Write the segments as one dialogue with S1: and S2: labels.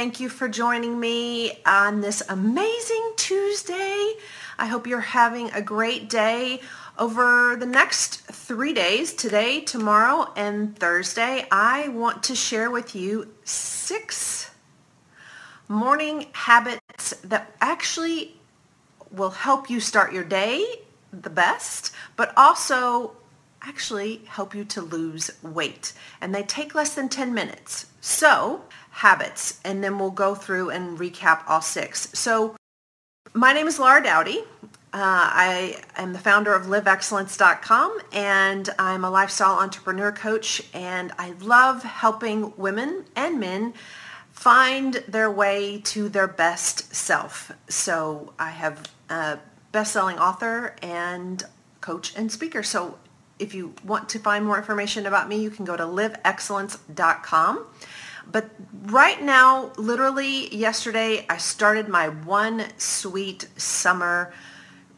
S1: Thank you for joining me on this amazing Tuesday. I hope you're having a great day. Over the next three days, today, tomorrow, and Thursday, I want to share with you six morning habits that actually will help you start your day the best, but also actually help you to lose weight. And they take less than 10 minutes. So habits, and then we'll go through and recap all six. So my name is Laura Doughty. Uh, I am the founder of liveexcellence.com and I'm a lifestyle entrepreneur coach and I love helping women and men find their way to their best self. So I have a best-selling author and coach and speaker. So if you want to find more information about me, you can go to liveexcellence.com. But right now, literally yesterday, I started my one sweet summer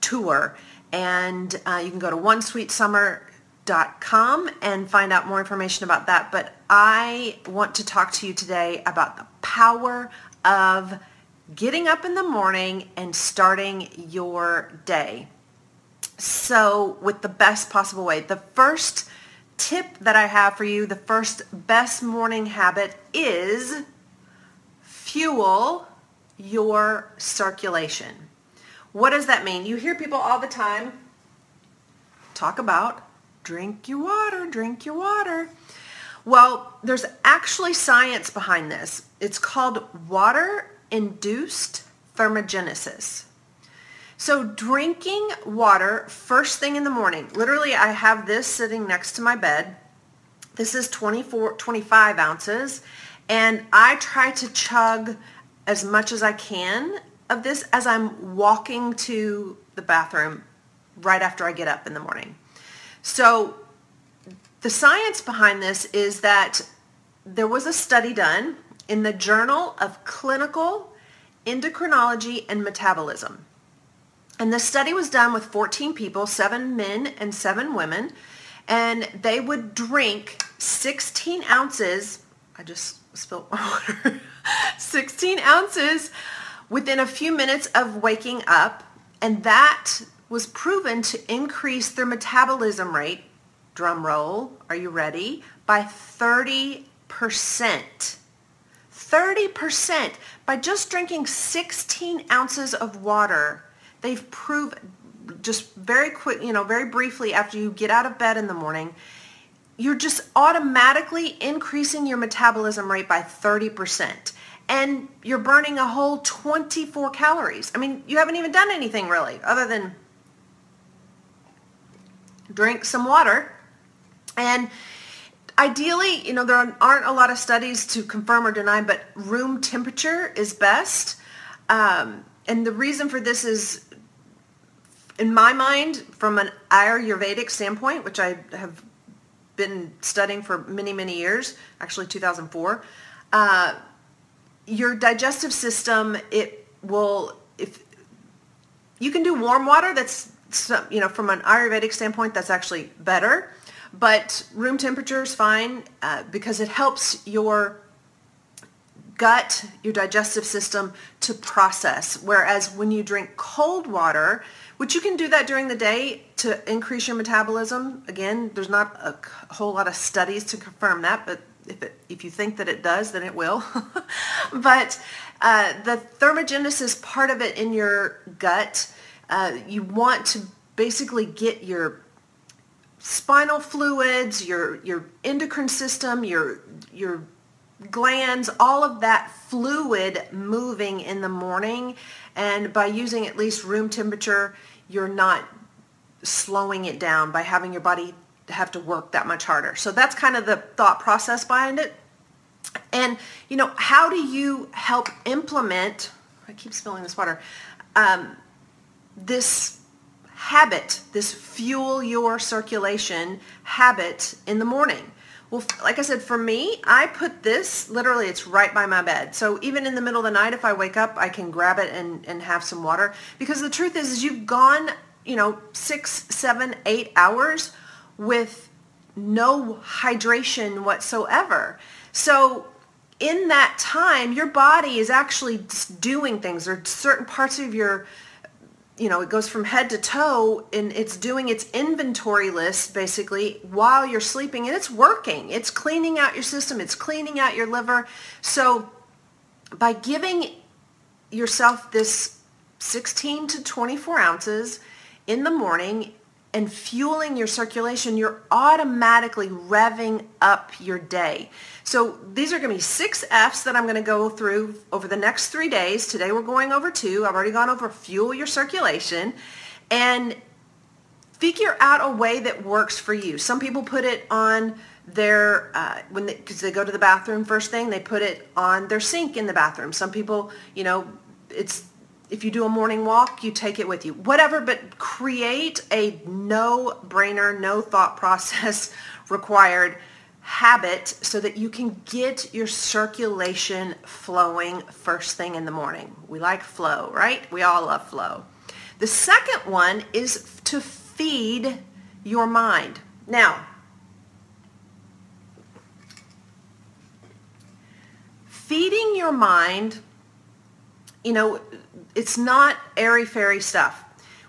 S1: tour. And uh, you can go to onesweetsummer.com and find out more information about that. But I want to talk to you today about the power of getting up in the morning and starting your day. So with the best possible way. The first tip that I have for you, the first best morning habit is fuel your circulation. What does that mean? You hear people all the time talk about drink your water, drink your water. Well, there's actually science behind this. It's called water-induced thermogenesis. So drinking water first thing in the morning, literally I have this sitting next to my bed. This is 24, 25 ounces and I try to chug as much as I can of this as I'm walking to the bathroom right after I get up in the morning. So the science behind this is that there was a study done in the Journal of Clinical Endocrinology and Metabolism. And the study was done with 14 people, seven men and seven women, and they would drink 16 ounces, I just spilled my water, 16 ounces within a few minutes of waking up, and that was proven to increase their metabolism rate, drum roll, are you ready, by 30%. 30% by just drinking 16 ounces of water they've proved just very quick, you know, very briefly after you get out of bed in the morning, you're just automatically increasing your metabolism rate by 30% and you're burning a whole 24 calories. I mean, you haven't even done anything really other than drink some water. And ideally, you know, there aren't a lot of studies to confirm or deny, but room temperature is best. Um, and the reason for this is in my mind, from an Ayurvedic standpoint, which I have been studying for many, many years, actually 2004, uh, your digestive system, it will, if you can do warm water, that's, you know, from an Ayurvedic standpoint, that's actually better. But room temperature is fine uh, because it helps your gut, your digestive system to process. Whereas when you drink cold water, which you can do that during the day to increase your metabolism. Again, there's not a whole lot of studies to confirm that, but if, it, if you think that it does, then it will. but uh, the thermogenesis part of it in your gut, uh, you want to basically get your spinal fluids, your, your endocrine system, your, your glands, all of that fluid moving in the morning. And by using at least room temperature, you're not slowing it down by having your body have to work that much harder. So that's kind of the thought process behind it. And, you know, how do you help implement, I keep spilling this water, um, this habit, this fuel your circulation habit in the morning? Well, like I said, for me, I put this, literally it's right by my bed. So even in the middle of the night, if I wake up, I can grab it and, and have some water. Because the truth is, is you've gone, you know, six, seven, eight hours with no hydration whatsoever. So in that time, your body is actually doing things. There are certain parts of your you know, it goes from head to toe and it's doing its inventory list basically while you're sleeping and it's working. It's cleaning out your system. It's cleaning out your liver. So by giving yourself this 16 to 24 ounces in the morning and fueling your circulation, you're automatically revving up your day. So these are going to be six F's that I'm going to go through over the next three days. Today we're going over two. I've already gone over fuel your circulation and figure out a way that works for you. Some people put it on their uh, when they because they go to the bathroom first thing they put it on their sink in the bathroom. Some people, you know, it's if you do a morning walk, you take it with you. Whatever, but create a no-brainer, no thought process required habit so that you can get your circulation flowing first thing in the morning. We like flow, right? We all love flow. The second one is to feed your mind. Now, feeding your mind, you know, it's not airy-fairy stuff.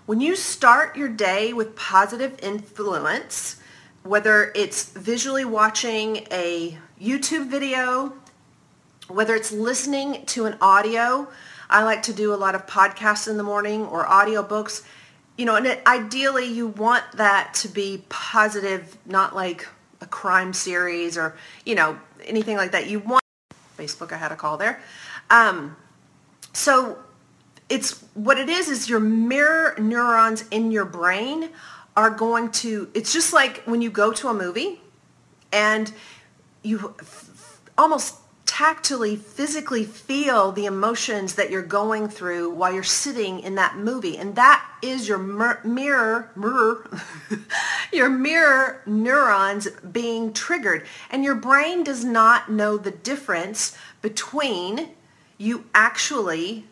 S1: When you start your day with positive influence, whether it's visually watching a YouTube video, whether it's listening to an audio, I like to do a lot of podcasts in the morning or audiobooks, you know, and it, ideally you want that to be positive, not like a crime series or, you know, anything like that. You want, Facebook, I had a call there. Um, so it's what it is is your mirror neurons in your brain are going to it's just like when you go to a movie and you almost tactily physically feel the emotions that you're going through while you're sitting in that movie. And that is your mir- mirror mirror your mirror neurons being triggered. And your brain does not know the difference between you actually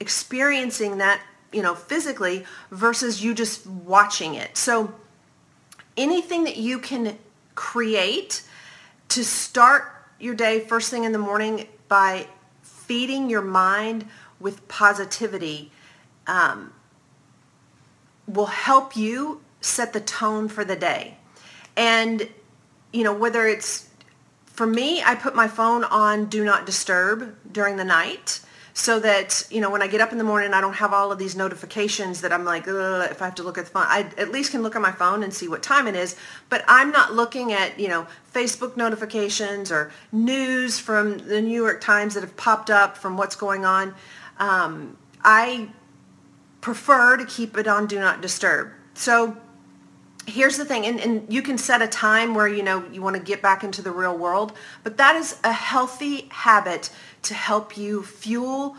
S1: experiencing that, you know, physically versus you just watching it. So anything that you can create to start your day first thing in the morning by feeding your mind with positivity um, will help you set the tone for the day. And, you know, whether it's, for me, I put my phone on do not disturb during the night so that you know when I get up in the morning, I don't have all of these notifications that I'm like, if I have to look at the phone, I at least can look at my phone and see what time it is. But I'm not looking at you know Facebook notifications or news from the New York Times that have popped up from what's going on. Um, I prefer to keep it on Do Not Disturb. So here's the thing and, and you can set a time where you know you want to get back into the real world but that is a healthy habit to help you fuel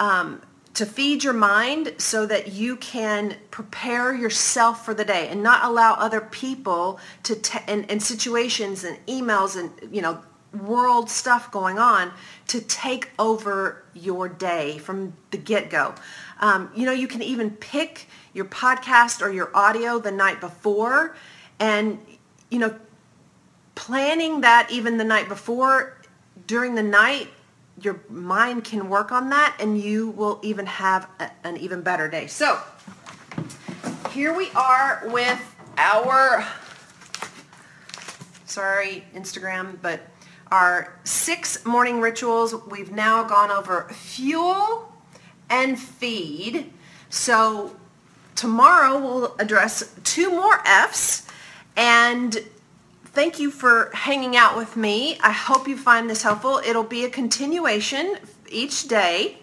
S1: um, to feed your mind so that you can prepare yourself for the day and not allow other people to t- and, and situations and emails and you know world stuff going on to take over your day from the get-go um, you know you can even pick your podcast or your audio the night before and you know planning that even the night before during the night your mind can work on that and you will even have a, an even better day. So here we are with our sorry instagram but our six morning rituals. We've now gone over fuel and feed so tomorrow we'll address two more F's and thank you for hanging out with me. I hope you find this helpful. It'll be a continuation each day.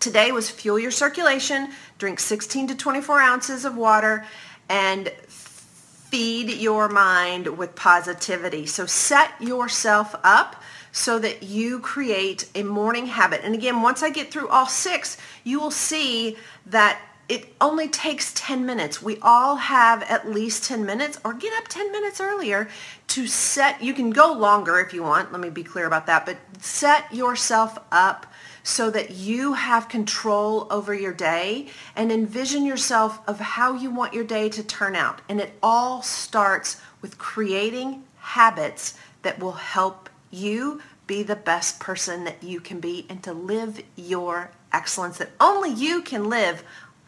S1: Today was fuel your circulation, drink 16 to 24 ounces of water, and feed your mind with positivity. So set yourself up so that you create a morning habit. And again, once I get through all six, you will see that it only takes 10 minutes. We all have at least 10 minutes or get up 10 minutes earlier to set, you can go longer if you want, let me be clear about that, but set yourself up so that you have control over your day and envision yourself of how you want your day to turn out. And it all starts with creating habits that will help you be the best person that you can be and to live your excellence that only you can live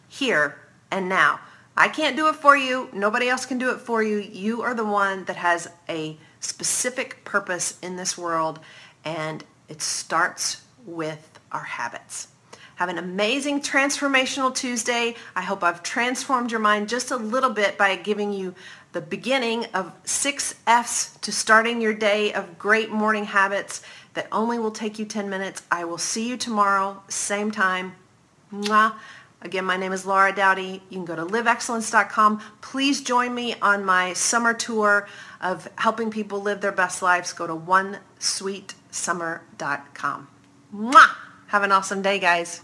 S1: here and now. I can't do it for you. Nobody else can do it for you. You are the one that has a specific purpose in this world and it starts with our habits. Have an amazing transformational Tuesday. I hope I've transformed your mind just a little bit by giving you the beginning of six F's to starting your day of great morning habits that only will take you 10 minutes. I will see you tomorrow, same time. Mwah. Again, my name is Laura Doughty. You can go to liveexcellence.com. Please join me on my summer tour of helping people live their best lives. Go to onesweetsummer.com. Mwah! Have an awesome day, guys.